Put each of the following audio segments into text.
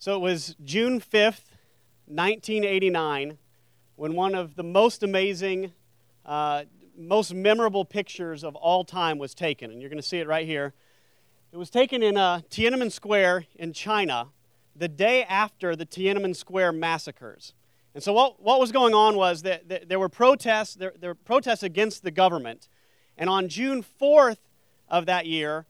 So it was June 5th, 1989, when one of the most amazing, uh, most memorable pictures of all time was taken. And you're going to see it right here. It was taken in uh, Tiananmen Square in China the day after the Tiananmen Square massacres. And so, what, what was going on was that, that there were protests, there, there were protests against the government. And on June 4th of that year,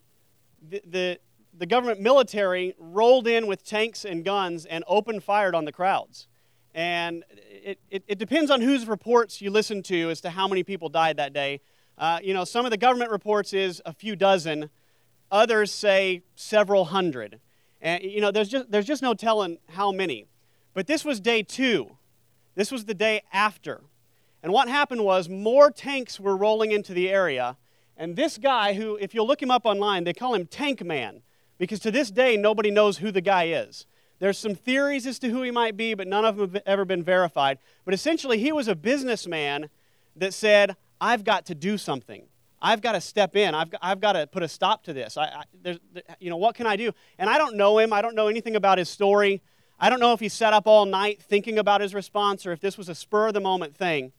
the, the the government military rolled in with tanks and guns and opened fired on the crowds. And it, it, it, depends on whose reports you listen to as to how many people died that day. Uh, you know, some of the government reports is a few dozen, others say several hundred. And, you know, there's just, there's just no telling how many. But this was day two. This was the day after. And what happened was more tanks were rolling into the area. And this guy, who, if you'll look him up online, they call him Tank Man because to this day, nobody knows who the guy is. There's some theories as to who he might be, but none of them have ever been verified. But essentially, he was a businessman that said, I've got to do something. I've got to step in. I've got, I've got to put a stop to this. I, I you know, what can I do? And I don't know him. I don't know anything about his story. I don't know if he sat up all night thinking about his response or if this was a spur of the moment thing.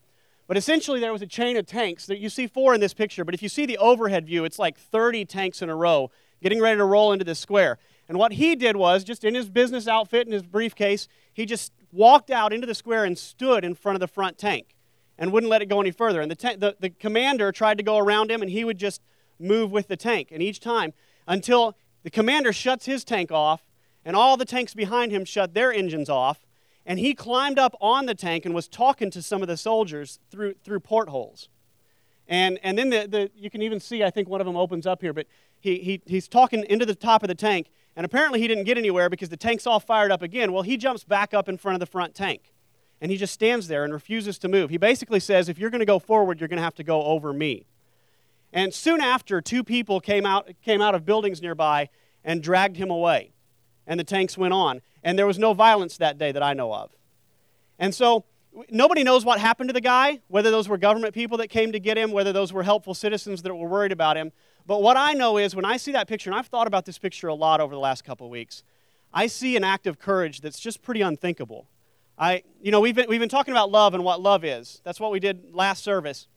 But essentially, there was a chain of tanks that you see four in this picture. But if you see the overhead view, it's like 30 tanks in a row getting ready to roll into this square. And what he did was, just in his business outfit and his briefcase, he just walked out into the square and stood in front of the front tank and wouldn't let it go any further. And the, ta- the, the commander tried to go around him, and he would just move with the tank. And each time, until the commander shuts his tank off, and all the tanks behind him shut their engines off, and he climbed up on the tank and was talking to some of the soldiers through, through portholes. And, and then the, the, you can even see, I think one of them opens up here, but he, he, he's talking into the top of the tank, and apparently he didn't get anywhere because the tank's all fired up again. Well, he jumps back up in front of the front tank, and he just stands there and refuses to move. He basically says, If you're going to go forward, you're going to have to go over me. And soon after, two people came out, came out of buildings nearby and dragged him away. And the tanks went on. And there was no violence that day that I know of. And so nobody knows what happened to the guy, whether those were government people that came to get him, whether those were helpful citizens that were worried about him. But what I know is when I see that picture, and I've thought about this picture a lot over the last couple of weeks, I see an act of courage that's just pretty unthinkable. I, you know, we've been, we've been talking about love and what love is. That's what we did last service.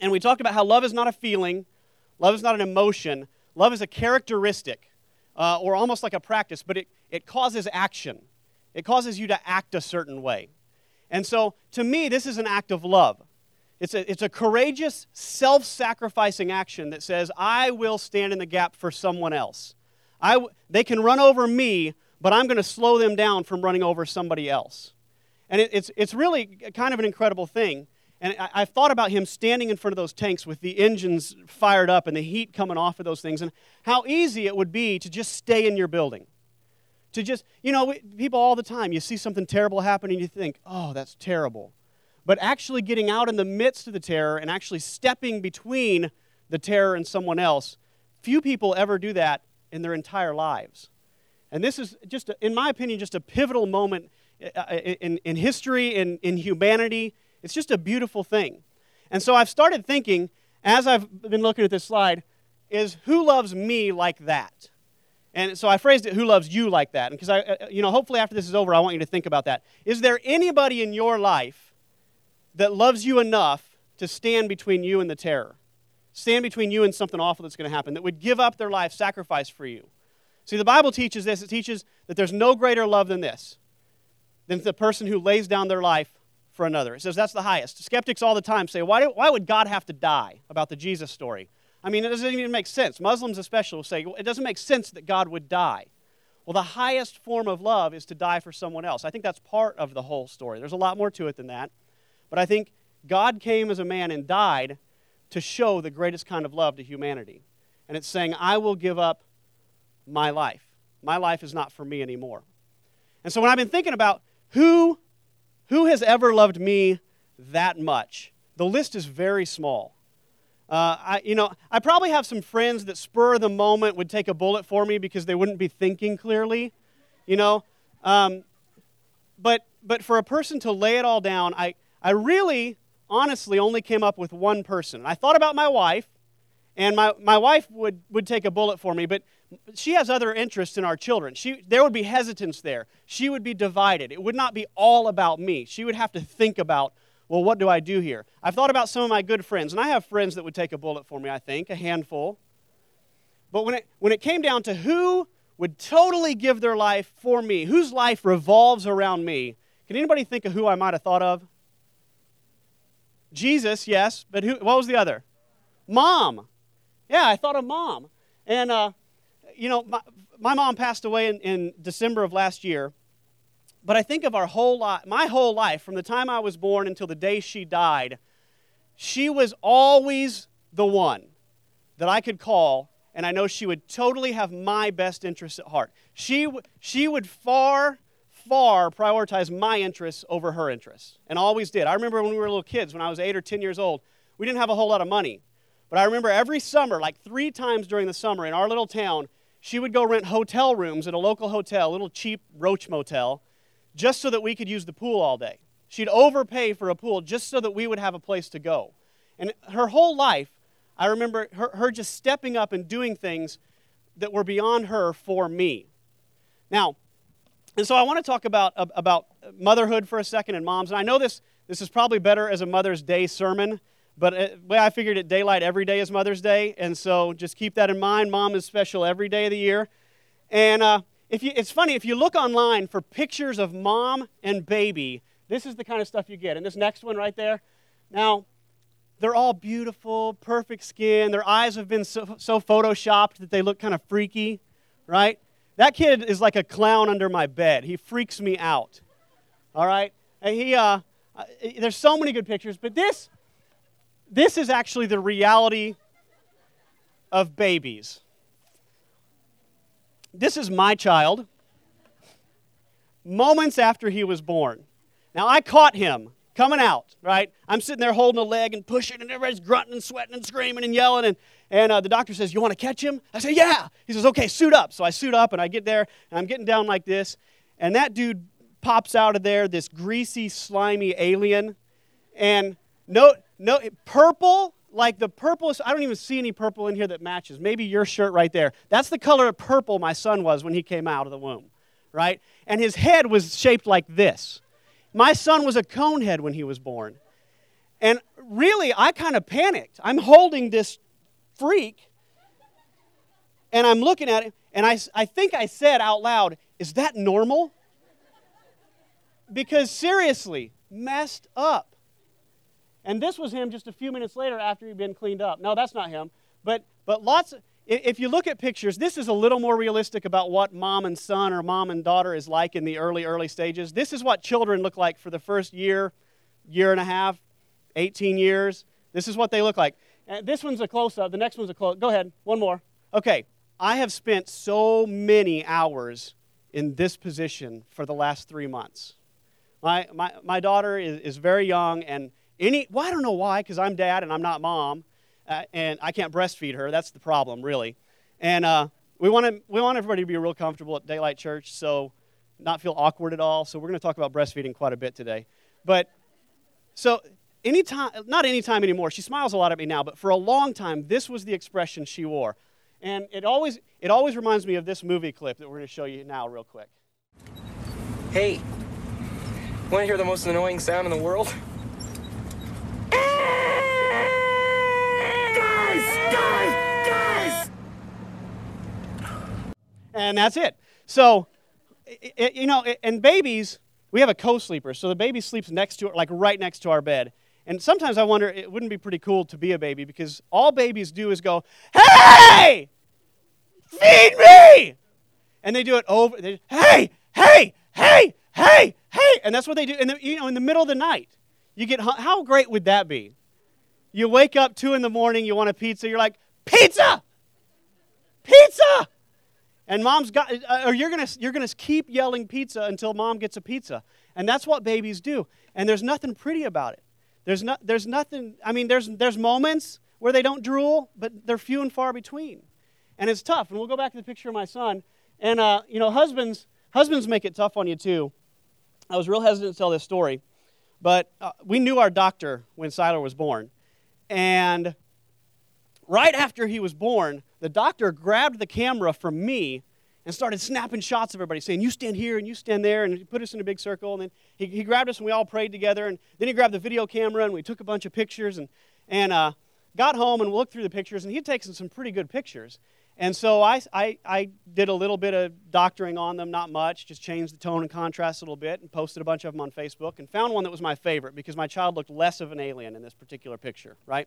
And we talked about how love is not a feeling, love is not an emotion, love is a characteristic, uh, or almost like a practice, but it, it causes action. It causes you to act a certain way. And so, to me, this is an act of love. It's a, it's a courageous, self sacrificing action that says, I will stand in the gap for someone else. I, they can run over me, but I'm going to slow them down from running over somebody else. And it, it's, it's really kind of an incredible thing. And I, I've thought about him standing in front of those tanks with the engines fired up and the heat coming off of those things, and how easy it would be to just stay in your building. To just, you know, people all the time, you see something terrible happen and you think, oh, that's terrible but actually getting out in the midst of the terror and actually stepping between the terror and someone else. Few people ever do that in their entire lives. And this is just, in my opinion, just a pivotal moment uh, uh, in, in history, in, in humanity. It's just a beautiful thing. And so I've started thinking, as I've been looking at this slide, is who loves me like that? And so I phrased it, who loves you like that? And because I, uh, you know, hopefully after this is over, I want you to think about that. Is there anybody in your life that loves you enough to stand between you and the terror, stand between you and something awful that's going to happen, that would give up their life, sacrifice for you. See, the Bible teaches this. It teaches that there's no greater love than this, than the person who lays down their life for another. It says that's the highest. Skeptics all the time say, why, do, why would God have to die about the Jesus story? I mean, it doesn't even make sense. Muslims, especially, will say, well, it doesn't make sense that God would die. Well, the highest form of love is to die for someone else. I think that's part of the whole story. There's a lot more to it than that. But I think God came as a man and died to show the greatest kind of love to humanity. And it's saying, I will give up my life. My life is not for me anymore. And so when I've been thinking about who, who has ever loved me that much, the list is very small. Uh, I, you know, I probably have some friends that spur of the moment would take a bullet for me because they wouldn't be thinking clearly, you know. Um, but but for a person to lay it all down, I I really, honestly, only came up with one person. I thought about my wife, and my, my wife would, would take a bullet for me, but she has other interests in our children. She, there would be hesitance there. She would be divided. It would not be all about me. She would have to think about, well, what do I do here? I've thought about some of my good friends, and I have friends that would take a bullet for me, I think, a handful. But when it, when it came down to who would totally give their life for me, whose life revolves around me, can anybody think of who I might have thought of? Jesus, yes, but who, what was the other? Mom. Yeah, I thought of mom. And, uh, you know, my, my mom passed away in, in December of last year. But I think of our whole life, my whole life, from the time I was born until the day she died, she was always the one that I could call, and I know she would totally have my best interests at heart. She, she would far, far prioritize my interests over her interests, and always did. I remember when we were little kids, when I was eight or 10 years old, we didn't have a whole lot of money. But I remember every summer, like three times during the summer in our little town, she would go rent hotel rooms at a local hotel, a little cheap roach motel, just so that we could use the pool all day. She'd overpay for a pool just so that we would have a place to go. And her whole life, I remember her, her just stepping up and doing things that were beyond her for me. Now, and so I want to talk about, about motherhood for a second and moms. And I know this, this is probably better as a Mother's Day sermon but it, well, I figured at daylight every day is Mother's Day, and so just keep that in mind. Mom is special every day of the year. And uh, if you, it's funny, if you look online for pictures of mom and baby, this is the kind of stuff you get. And this next one right there, now, they're all beautiful, perfect skin. Their eyes have been so, so photoshopped that they look kind of freaky, right? That kid is like a clown under my bed. He freaks me out, all right? And he, uh, there's so many good pictures, but this, this is actually the reality of babies. This is my child moments after he was born. Now, I caught him coming out, right? I'm sitting there holding a leg and pushing, and everybody's grunting and sweating and screaming and yelling. And, and uh, the doctor says, You want to catch him? I say, Yeah. He says, Okay, suit up. So I suit up, and I get there, and I'm getting down like this. And that dude pops out of there, this greasy, slimy alien. And no, no, purple, like the purple, I don't even see any purple in here that matches. Maybe your shirt right there. That's the color of purple my son was when he came out of the womb, right? And his head was shaped like this. My son was a cone head when he was born. And really, I kind of panicked. I'm holding this freak, and I'm looking at it, and I, I think I said out loud, Is that normal? Because seriously, messed up. And this was him just a few minutes later after he'd been cleaned up. No, that's not him. But, but lots of, if you look at pictures, this is a little more realistic about what mom and son or mom and daughter is like in the early, early stages. This is what children look like for the first year, year and a half, 18 years. This is what they look like. And this one's a close up. The next one's a close Go ahead. One more. Okay. I have spent so many hours in this position for the last three months. My, my, my daughter is, is very young, and any, well, I don't know why, because I'm dad and I'm not mom, uh, and I can't breastfeed her. That's the problem, really. And uh, we, want to, we want everybody to be real comfortable at Daylight Church, so not feel awkward at all. So we're going to talk about breastfeeding quite a bit today. But so anytime, not anytime anymore. She smiles a lot at me now, but for a long time, this was the expression she wore. And it always, it always reminds me of this movie clip that we're going to show you now, real quick. Hey, want to hear the most annoying sound in the world? And that's it. So, it, you know, and babies, we have a co-sleeper, so the baby sleeps next to, like right next to our bed. And sometimes I wonder, it wouldn't be pretty cool to be a baby because all babies do is go, "Hey, feed me," and they do it over. They, hey, hey, hey, hey, hey, and that's what they do. And you know, in the middle of the night, you get how great would that be? You wake up two in the morning, you want a pizza. You're like, pizza, pizza. And mom's got, uh, or you're gonna, you're gonna keep yelling pizza until mom gets a pizza. And that's what babies do. And there's nothing pretty about it. There's, not, there's nothing, I mean, there's, there's moments where they don't drool, but they're few and far between. And it's tough. And we'll go back to the picture of my son. And, uh, you know, husbands, husbands make it tough on you too. I was real hesitant to tell this story, but uh, we knew our doctor when Siler was born. And right after he was born, the doctor grabbed the camera from me and started snapping shots of everybody, saying, You stand here and you stand there, and he put us in a big circle. And then he, he grabbed us and we all prayed together. And then he grabbed the video camera and we took a bunch of pictures and, and uh, got home and looked through the pictures. And he'd taken some pretty good pictures. And so I, I, I did a little bit of doctoring on them, not much, just changed the tone and contrast a little bit, and posted a bunch of them on Facebook, and found one that was my favorite because my child looked less of an alien in this particular picture, right?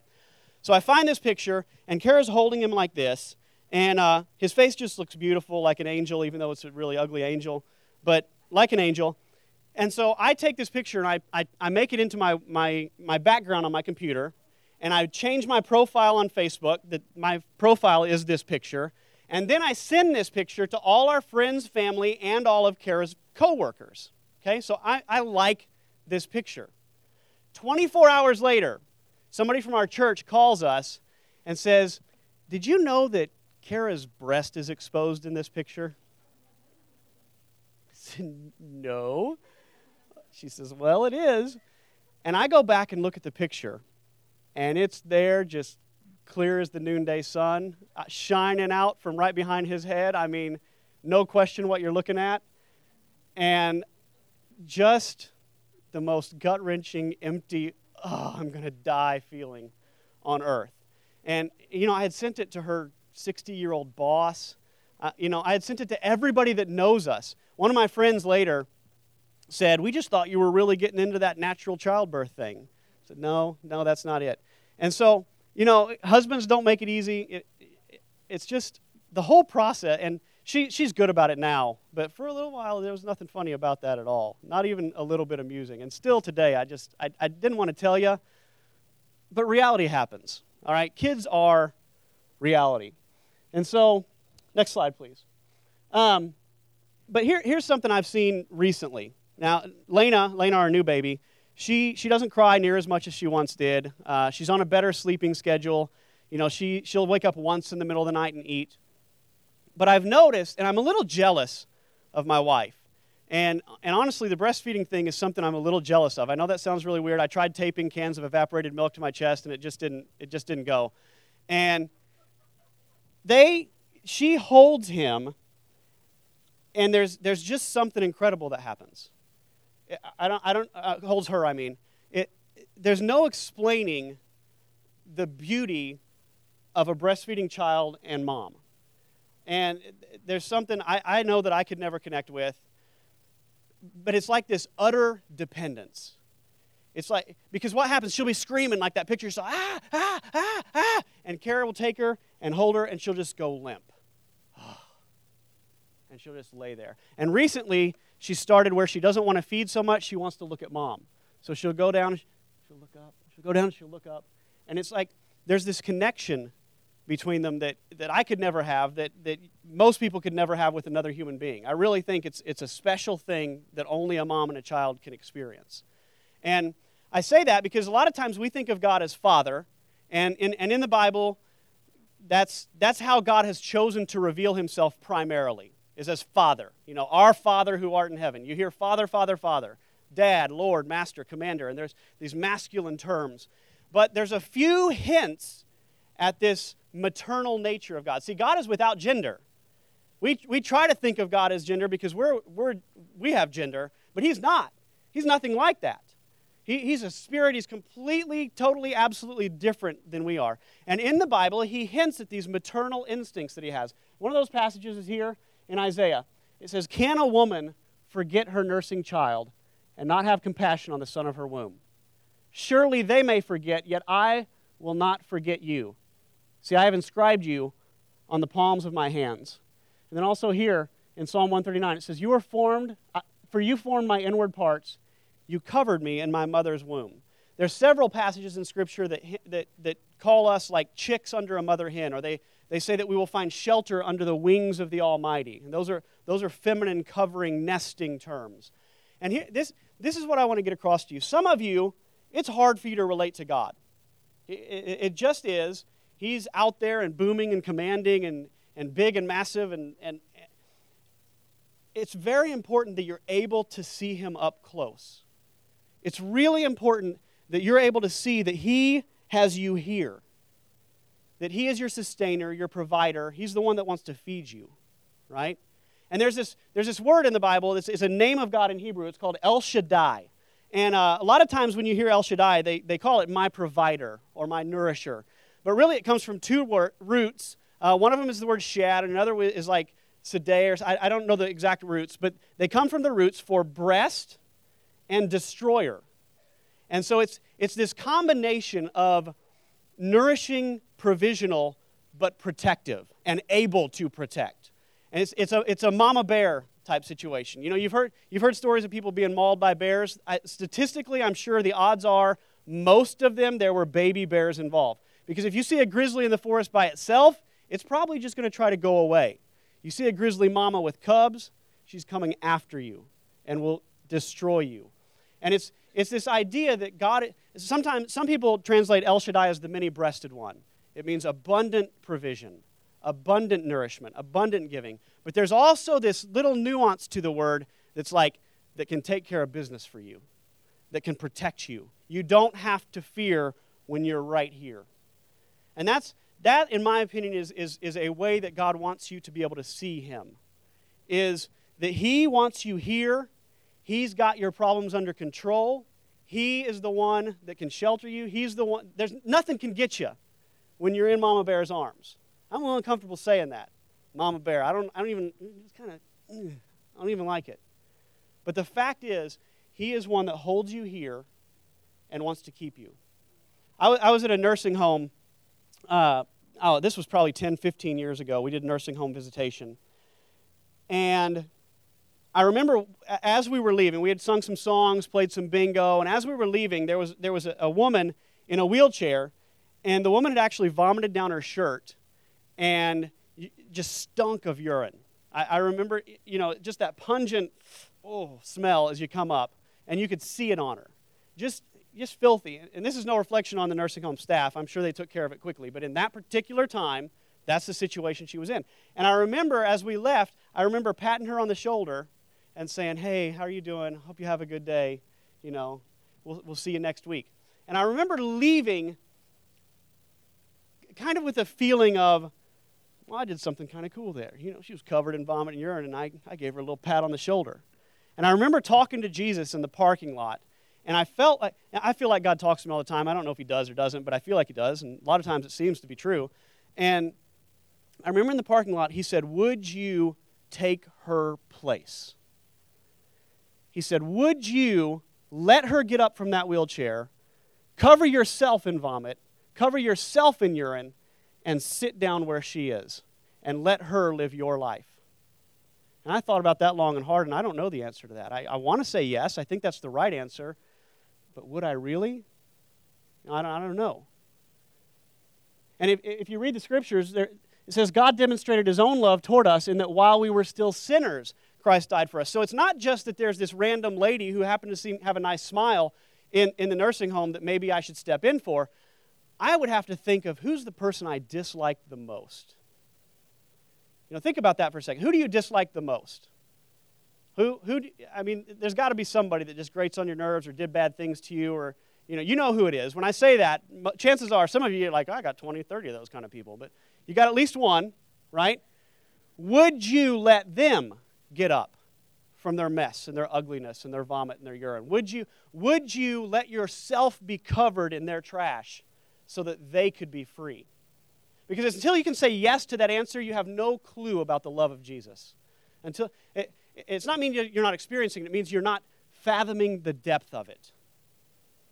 So I find this picture, and Kara's holding him like this, and uh, his face just looks beautiful, like an angel, even though it's a really ugly angel, but like an angel. And so I take this picture and I, I, I make it into my, my, my background on my computer, and I change my profile on Facebook. That my profile is this picture, and then I send this picture to all our friends, family, and all of Kara's coworkers. Okay, so I, I like this picture. 24 hours later, somebody from our church calls us and says, Did you know that Kara's breast is exposed in this picture? I said, No. She says, Well, it is. And I go back and look at the picture, and it's there just clear as the noonday sun, uh, shining out from right behind his head. I mean, no question what you're looking at. And just the most gut wrenching, empty, oh, I'm going to die feeling on earth. And, you know, I had sent it to her 60 year old boss. Uh, you know, I had sent it to everybody that knows us. One of my friends later said, We just thought you were really getting into that natural childbirth thing. I said, No, no, that's not it. And so, you know, husbands don't make it easy. It, it, it's just the whole process. And she, she's good about it now, but for a little while, there was nothing funny about that at all. Not even a little bit amusing. And still today, I just, I, I didn't want to tell you, but reality happens. All right? Kids are reality. And so, next slide, please. Um, but here, here's something I've seen recently. Now, Lena, Lena, our new baby, she, she doesn't cry near as much as she once did. Uh, she's on a better sleeping schedule. You know, she, she'll wake up once in the middle of the night and eat. But I've noticed, and I'm a little jealous of my wife. And, and honestly, the breastfeeding thing is something I'm a little jealous of. I know that sounds really weird. I tried taping cans of evaporated milk to my chest, and it just didn't, it just didn't go. And they, she holds him, and there's, there's just something incredible that happens. I don't, I don't uh, holds her, I mean. It, there's no explaining the beauty of a breastfeeding child and mom. And there's something I, I know that I could never connect with, but it's like this utter dependence. It's like, because what happens? She'll be screaming like that picture, so ah, ah, ah, ah, and Kara will take her and hold her, and she'll just go limp. And she'll just lay there. And recently, she started where she doesn't want to feed so much, she wants to look at mom. So she'll go down, she'll look up, she'll go down, she'll look up. And it's like there's this connection between them that, that I could never have, that, that most people could never have with another human being. I really think it's, it's a special thing that only a mom and a child can experience. And I say that because a lot of times we think of God as Father, and in, and in the Bible, that's, that's how God has chosen to reveal himself primarily is as Father. You know, our Father who art in heaven. You hear Father, Father, Father, Dad, Lord, Master, Commander, and there's these masculine terms. But there's a few hints at this maternal nature of God. See, God is without gender. We, we try to think of God as gender because we're, we're, we have gender, but He's not. He's nothing like that. He, he's a spirit. He's completely, totally, absolutely different than we are. And in the Bible, He hints at these maternal instincts that He has. One of those passages is here in Isaiah. It says, Can a woman forget her nursing child and not have compassion on the son of her womb? Surely they may forget, yet I will not forget you. See, I have inscribed you on the palms of my hands. And then also here in Psalm 139, it says, You were formed, for you formed my inward parts, you covered me in my mother's womb. There's several passages in Scripture that, that, that call us like chicks under a mother hen, or they, they say that we will find shelter under the wings of the Almighty. And those are, those are feminine covering, nesting terms. And here, this, this is what I want to get across to you. Some of you, it's hard for you to relate to God. It, it, it just is. He's out there and booming and commanding and, and big and massive. And, and it's very important that you're able to see him up close. It's really important that you're able to see that he has you here that He is your sustainer, your provider. He's the one that wants to feed you, right? And there's this, there's this word in the Bible, it's, it's a name of God in Hebrew. It's called El Shaddai. And uh, a lot of times when you hear El Shaddai, they, they call it my provider or my nourisher. But really, it comes from two wor- roots. Uh, one of them is the word shad, and another is like sedai, or I, I don't know the exact roots, but they come from the roots for breast and destroyer. And so it's, it's this combination of nourishing, provisional, but protective and able to protect. And it's, it's, a, it's a mama bear type situation. You know, you've heard, you've heard stories of people being mauled by bears. I, statistically, I'm sure the odds are most of them there were baby bears involved. Because if you see a grizzly in the forest by itself, it's probably just going to try to go away. You see a grizzly mama with cubs, she's coming after you and will destroy you. And it's, it's this idea that God, sometimes some people translate El Shaddai as the many breasted one. It means abundant provision, abundant nourishment, abundant giving. But there's also this little nuance to the word that's like, that can take care of business for you, that can protect you. You don't have to fear when you're right here. And that's, that, in my opinion, is, is, is a way that God wants you to be able to see Him. Is that He wants you here, He's got your problems under control. He is the one that can shelter you. He's the one, there's nothing can get you when you're in Mama Bear's arms. I'm a little uncomfortable saying that. Mama Bear. I don't, I don't even, it's kind of, I don't even like it. But the fact is, He is one that holds you here and wants to keep you. I, w- I was at a nursing home uh, oh, this was probably 10, 15 years ago. We did nursing home visitation. And I remember as we were leaving, we had sung some songs, played some bingo, and as we were leaving, there was, there was a, a woman in a wheelchair, and the woman had actually vomited down her shirt and just stunk of urine. I, I remember, you know, just that pungent oh, smell as you come up, and you could see it on her. Just just filthy. And this is no reflection on the nursing home staff. I'm sure they took care of it quickly. But in that particular time, that's the situation she was in. And I remember as we left, I remember patting her on the shoulder and saying, Hey, how are you doing? Hope you have a good day. You know, we'll, we'll see you next week. And I remember leaving kind of with a feeling of, well, I did something kind of cool there. You know, she was covered in vomit and urine, and I, I gave her a little pat on the shoulder. And I remember talking to Jesus in the parking lot and I felt like, I feel like God talks to me all the time. I don't know if he does or doesn't, but I feel like he does. And a lot of times it seems to be true. And I remember in the parking lot, he said, Would you take her place? He said, Would you let her get up from that wheelchair, cover yourself in vomit, cover yourself in urine, and sit down where she is and let her live your life? And I thought about that long and hard, and I don't know the answer to that. I, I want to say yes. I think that's the right answer. But would I really? I don't, I don't know. And if, if you read the scriptures, there, it says God demonstrated his own love toward us in that while we were still sinners, Christ died for us. So it's not just that there's this random lady who happened to seem, have a nice smile in, in the nursing home that maybe I should step in for. I would have to think of who's the person I dislike the most. You know, think about that for a second. Who do you dislike the most? Who, who, I mean, there's got to be somebody that just grates on your nerves or did bad things to you or, you know, you know who it is. When I say that, chances are some of you are like, I got 20, 30 of those kind of people, but you got at least one, right? Would you let them get up from their mess and their ugliness and their vomit and their urine? Would you, would you let yourself be covered in their trash so that they could be free? Because until you can say yes to that answer, you have no clue about the love of Jesus. Until it, it's not mean you're not experiencing it, it means you're not fathoming the depth of it.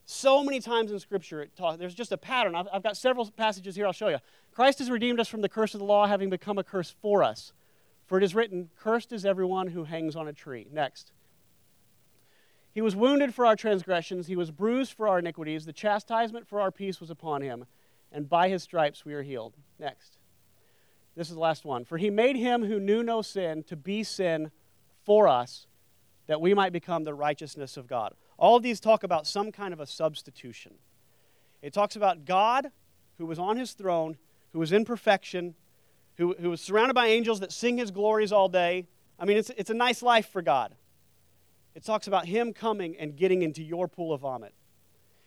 So many times in Scripture, it talk, there's just a pattern. I've, I've got several passages here I'll show you. Christ has redeemed us from the curse of the law, having become a curse for us. For it is written, Cursed is everyone who hangs on a tree. Next. He was wounded for our transgressions, he was bruised for our iniquities. The chastisement for our peace was upon him, and by his stripes we are healed. Next. This is the last one. For he made him who knew no sin to be sin for us that we might become the righteousness of God. All of these talk about some kind of a substitution. It talks about God who was on his throne, who was in perfection, who, who was surrounded by angels that sing his glories all day. I mean, it's, it's a nice life for God. It talks about him coming and getting into your pool of vomit.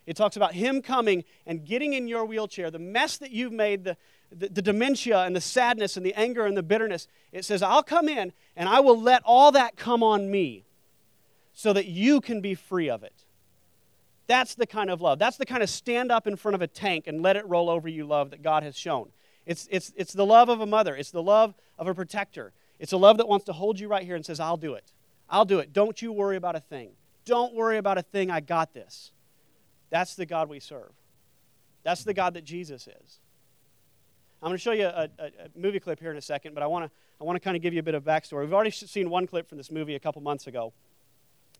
It talks about him coming and getting in your wheelchair, the mess that you've made, the, the, the dementia and the sadness and the anger and the bitterness. It says, I'll come in and I will let all that come on me so that you can be free of it. That's the kind of love. That's the kind of stand up in front of a tank and let it roll over you love that God has shown. It's, it's, it's the love of a mother, it's the love of a protector. It's a love that wants to hold you right here and says, I'll do it. I'll do it. Don't you worry about a thing. Don't worry about a thing. I got this. That's the God we serve. That's the God that Jesus is. I'm going to show you a, a, a movie clip here in a second, but I want to I want to kind of give you a bit of backstory. We've already seen one clip from this movie a couple months ago.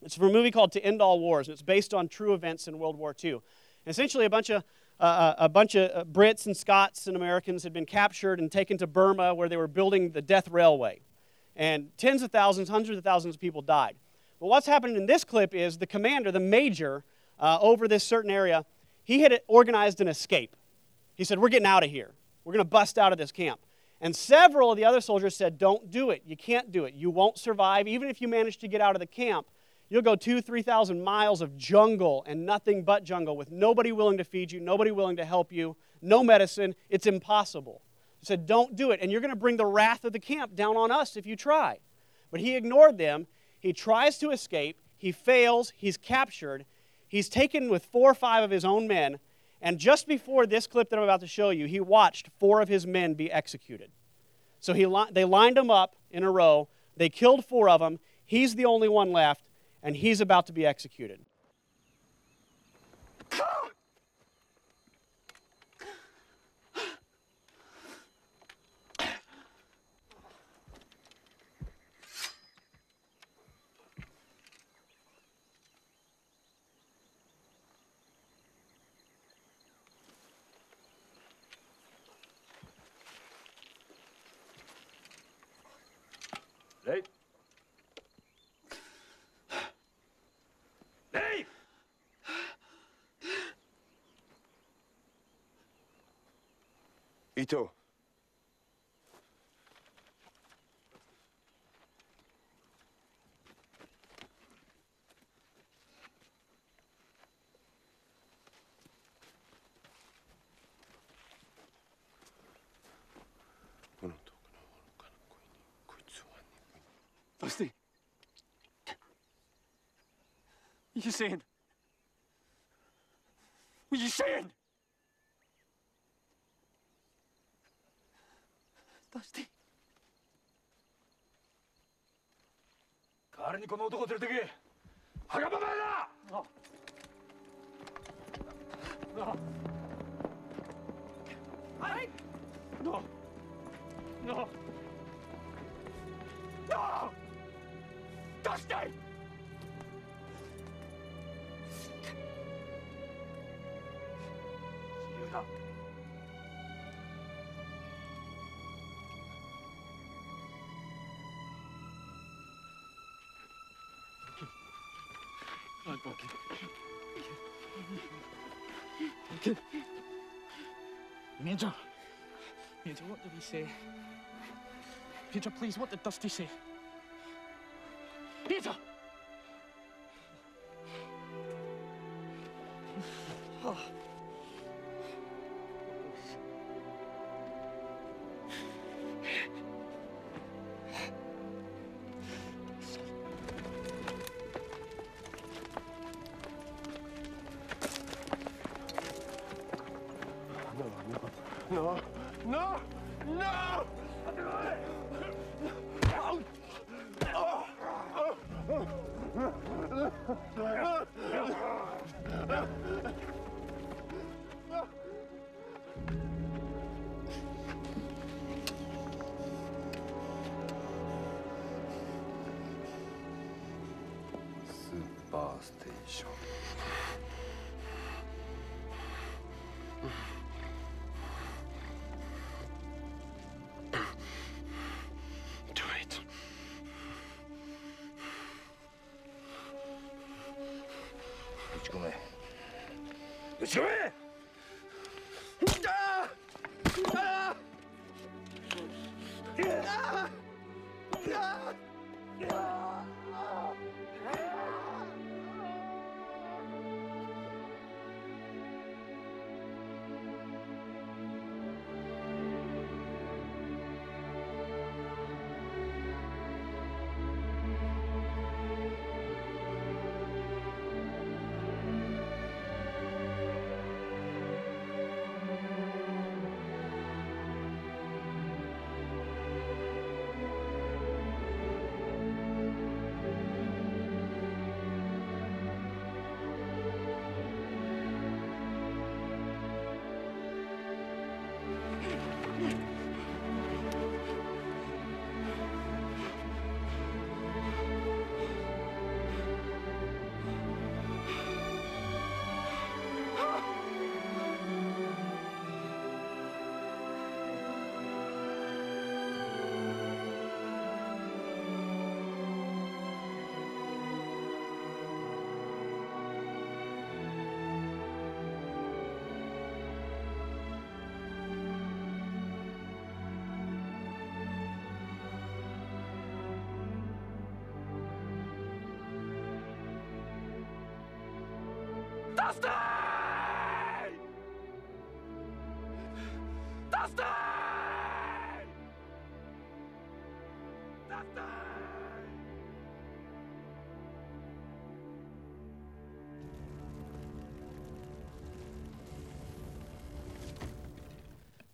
It's from a movie called To End All Wars, and it's based on true events in World War II. And essentially, a bunch of uh, uh a bunch of uh, Brits and Scots and Americans had been captured and taken to Burma, where they were building the Death Railway, and tens of thousands, hundreds of thousands of people died. But what's happened in this clip is the commander, the major, uh, over this certain area, he had organized an escape. He said, We're getting out of here. We're going to bust out of this camp. And several of the other soldiers said, Don't do it. You can't do it. You won't survive. Even if you manage to get out of the camp, you'll go two, 3,000 miles of jungle and nothing but jungle with nobody willing to feed you, nobody willing to help you, no medicine. It's impossible. He said, Don't do it. And you're going to bring the wrath of the camp down on us if you try. But he ignored them. He tries to escape. He fails. He's captured. He's taken with four or five of his own men and just before this clip that I'm about to show you, he watched four of his men be executed. So he, they lined them up in a row. They killed four of them. He's the only one left, and he's about to be executed. Ito. Dusty. What you saying? What you saying? Dusty. 代わりにこの男を連れてけ墓場までだはい No. No. Okay. Major. Major, what did he say? Major, please, what did Dusty say? Major! Super Station. Do it. 打ち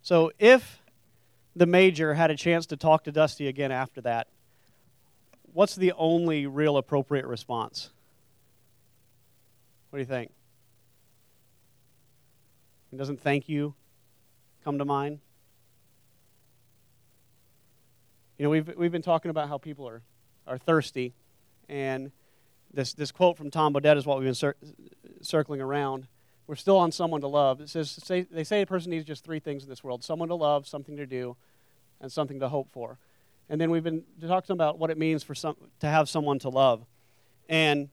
So if the major had a chance to talk to Dusty again after that, what's the only real appropriate response? What do you think? It doesn't thank you come to mind? You know, we've, we've been talking about how people are, are thirsty, and this, this quote from Tom Bodett is what we've been cir- circling around. We're still on someone to love. It says say, they say a person needs just three things in this world someone to love, something to do, and something to hope for. And then we've been talking about what it means for some, to have someone to love. And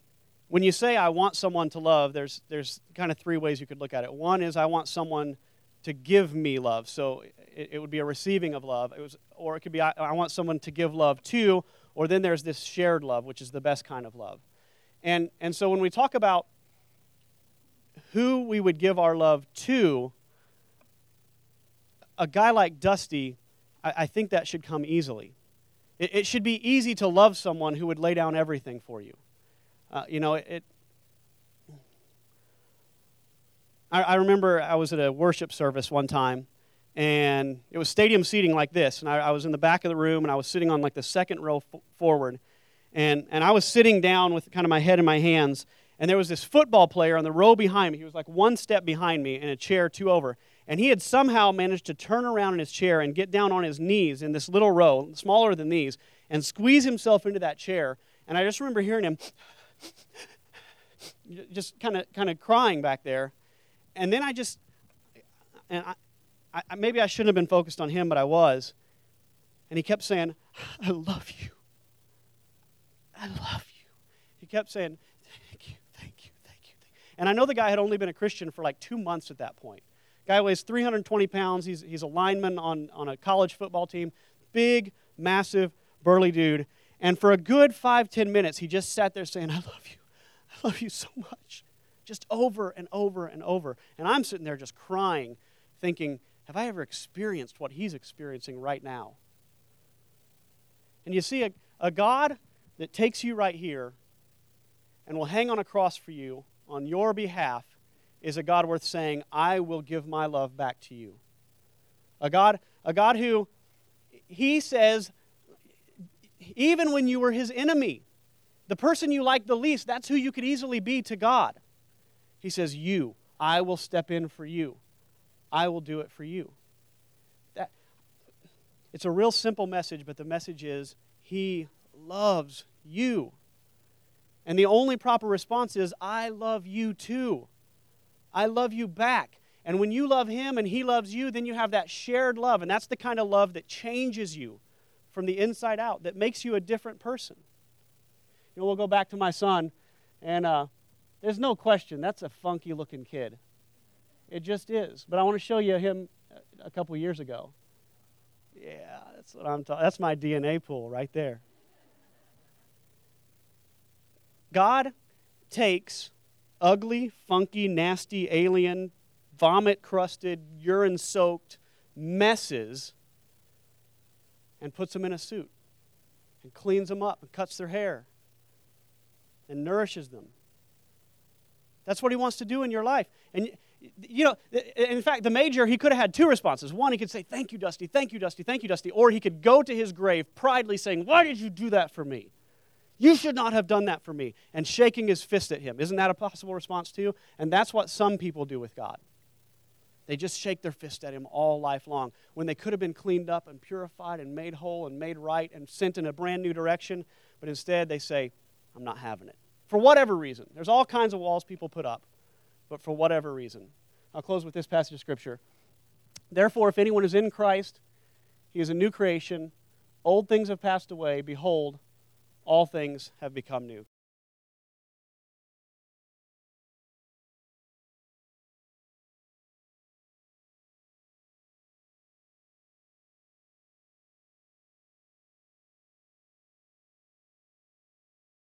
when you say, I want someone to love, there's, there's kind of three ways you could look at it. One is, I want someone to give me love. So it, it would be a receiving of love. It was, or it could be, I, I want someone to give love to. Or then there's this shared love, which is the best kind of love. And, and so when we talk about who we would give our love to, a guy like Dusty, I, I think that should come easily. It, it, should be easy to love someone who would lay down everything for you. Uh, you know, it. I, I, remember I was at a worship service one time, and it was stadium seating like this, and I, I was in the back of the room, and I was sitting on like the second row f- forward, and and I was sitting down with kind of my head in my hands, and there was this football player on the row behind me. He was like one step behind me in a chair two over. And he had somehow managed to turn around in his chair and get down on his knees in this little row, smaller than these, and squeeze himself into that chair. And I just remember hearing him just kind of kind of crying back there. And then I just and I, I, maybe I shouldn't have been focused on him, but I was. And he kept saying, "I love you. I love you." He kept saying, "Thank you, thank you, thank you." Thank you. And I know the guy had only been a Christian for like two months at that point. Guy weighs 320 pounds. He's, he's a lineman on, on a college football team. Big, massive, burly dude. And for a good five, ten minutes, he just sat there saying, I love you. I love you so much. Just over and over and over. And I'm sitting there just crying, thinking, have I ever experienced what he's experiencing right now? And you see, a, a God that takes you right here and will hang on a cross for you on your behalf is a God worth saying, I will give my love back to you. A God, a God who, he says, even when you were his enemy, the person you like the least, that's who you could easily be to God. He says, You, I will step in for you. I will do it for you. That, it's a real simple message, but the message is, He loves you. And the only proper response is, I love you too. I love you back. And when you love him and he loves you, then you have that shared love. And that's the kind of love that changes you from the inside out, that makes you a different person. You know, we'll go back to my son, and uh, there's no question that's a funky looking kid. It just is. But I want to show you him a couple years ago. Yeah, that's what I'm talking. That's my DNA pool right there. God takes ugly, funky, nasty, alien, vomit crusted, urine soaked messes and puts them in a suit and cleans them up and cuts their hair and nourishes them. That's what he wants to do in your life. And you know, in fact, the major, he could have had two responses. One, he could say, Thank you, Dusty, thank you, Dusty, thank you, Dusty. Or he could go to his grave proudly saying, Why did you do that for me? You should not have done that for me. And shaking his fist at him. Isn't that a possible response too? And that's what some people do with God. They just shake their fist at him all life long when they could have been cleaned up and purified and made whole and made right and sent in a brand new direction. But instead, they say, I'm not having it. For whatever reason. There's all kinds of walls people put up, but for whatever reason. I'll close with this passage of Scripture. Therefore, if anyone is in Christ, he is a new creation. Old things have passed away. Behold, all things have become new.